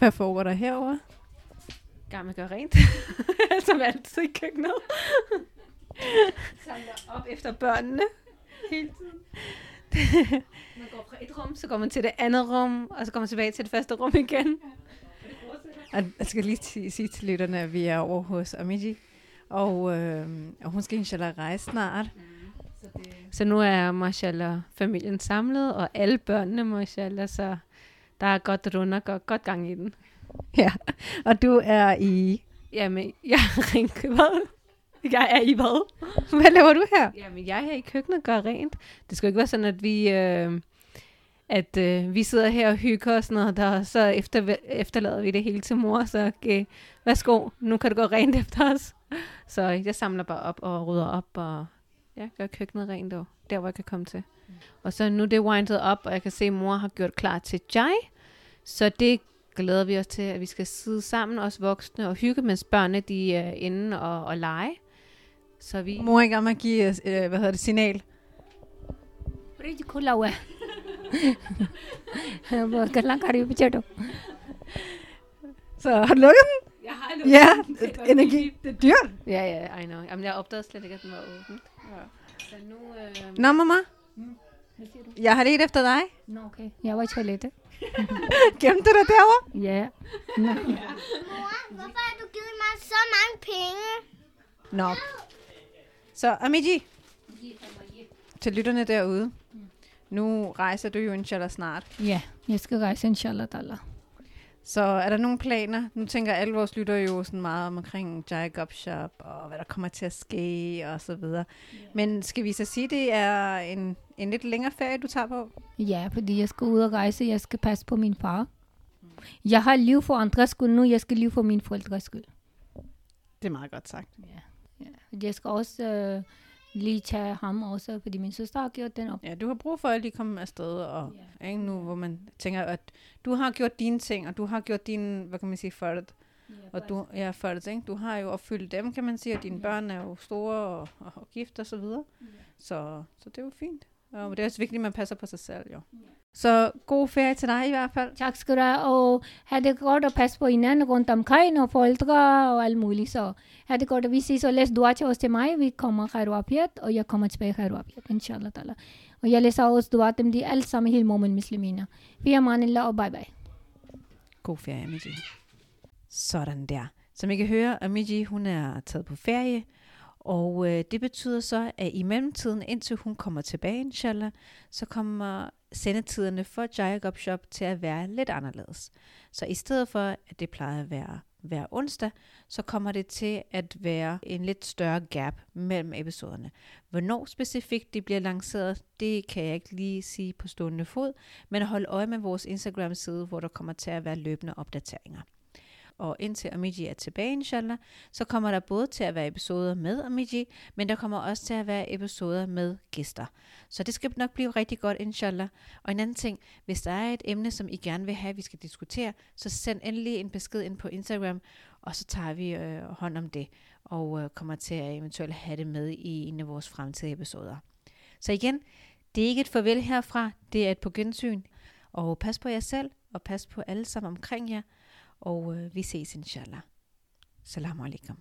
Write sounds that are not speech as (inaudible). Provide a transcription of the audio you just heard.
Hvad foregår der herover? At gøre rent. (laughs) Som altid i køkkenet. (laughs) Samler op efter børnene. Hele tiden. (laughs) man går fra et rum, så går man til det andet rum, og så går man tilbage til det første rum igen. Og Jeg skal lige ti- sige til lytterne, at vi er over hos Amiji, og, øh, og hun skal inshallah rejse snart. Så nu er mashallah familien samlet, og alle børnene mashallah, så der er godt runder, godt, godt gang i den. Ja, og du er i... Jamen, jeg er rent hvad? Jeg er i hvad? Hvad laver du her? Jamen, jeg er her i køkkenet og gør rent. Det skal jo ikke være sådan, at vi, øh, at, øh, vi sidder her og hygger og sådan noget, der, så efter, efterlader vi det hele til mor, så okay, værsgo, nu kan du gå rent (laughs) efter os. Så jeg samler bare op og rydder op og ja, gør køkkenet rent og der, hvor jeg kan komme til. Og så nu det er windet op, og jeg kan se, at mor har gjort klar til Jai. Så det glæder vi os til, at vi skal sidde sammen, os voksne, og hygge, mens børnene de er inde og, og lege. Så vi... Mor er i gang med at give, øh, hvad hedder det, signal. Rigtig cool, (laughs) (laughs) Så har du lukket den? Jeg har lukket ja, den. Ja, energi. Det er dyrt. Ja, ja, I know. Jamen, jeg opdagede slet ikke, at den var åben. Ja. Så nu... Øh... Nå, mamma. Mm. Hvad siger du? Jeg har let efter dig. Nå, okay. Jeg var i toilettet. (laughs) Gemte du dig derovre? Ja. Nå. Mor, hvorfor har du givet mig så mange penge? Nå. Så Amiji. Til lytterne derude. Nu rejser du jo inshallah snart. Ja, jeg skal rejse inshallah ta'ala. Så er der nogle planer? Nu tænker alle vores lyttere jo sådan meget om omkring Jai Shop og hvad der kommer til at ske og så videre. Men skal vi så sige, det er en, en lidt længere ferie, du tager på? Ja, fordi jeg skal ud og rejse. Jeg skal passe på min far. Jeg har liv for andres skyld nu. Jeg skal liv for mine forældres skyld. Det er meget godt sagt. Ja. Jeg skal også øh, lige tage ham også, fordi min søster har gjort den op. Ja, du har brug for, at de kommer afsted, og ja. ikke, nu hvor man tænker, at du har gjort dine ting, og du har gjort dine, hvad kan man sige, færdigt. Og du, ja, færdigt, ikke? Du har jo opfyldt dem, kan man sige, og dine Ja. børn er jo store og, og, og gift og så videre. Så, så det er jo fint. Og det er også vigtigt, at man passer på sig selv, jo. Så god ferie til dig i hvert fald. Tak skal du have, og have det godt og passe på hinanden rundt omkring, og forældre og alt muligt. Så have det godt, og vi ses og læs dua til os til mig. Vi kommer Khairuapiat, og jeg kommer tilbage Khairuapiat, inshallah ta'ala. Og jeg læser også dua dem, de er alle sammen helt mu'min musliminer. Vi er manillah, og bye bye. God ferie, Amiji. Sådan der. Som I kan høre, Amiji, hun er taget på ferie, og øh, det betyder så, at i mellemtiden, indtil hun kommer tilbage, inshallah, så kommer sendetiderne for Jacob Shop til at være lidt anderledes. Så i stedet for, at det plejede at være hver onsdag, så kommer det til at være en lidt større gap mellem episoderne. Hvornår specifikt det bliver lanceret, det kan jeg ikke lige sige på stående fod, men hold øje med vores Instagram-side, hvor der kommer til at være løbende opdateringer. Og indtil Amiji er tilbage, inshallah, så kommer der både til at være episoder med Amiji, men der kommer også til at være episoder med gæster. Så det skal nok blive rigtig godt, inshallah. Og en anden ting, hvis der er et emne, som I gerne vil have, vi skal diskutere, så send endelig en besked ind på Instagram, og så tager vi øh, hånd om det, og øh, kommer til at eventuelt have det med i en af vores fremtidige episoder. Så igen, det er ikke et farvel herfra, det er et på gensyn. Og pas på jer selv, og pas på alle sammen omkring jer. Og øh, vi ses inshallah. Salam alaikum.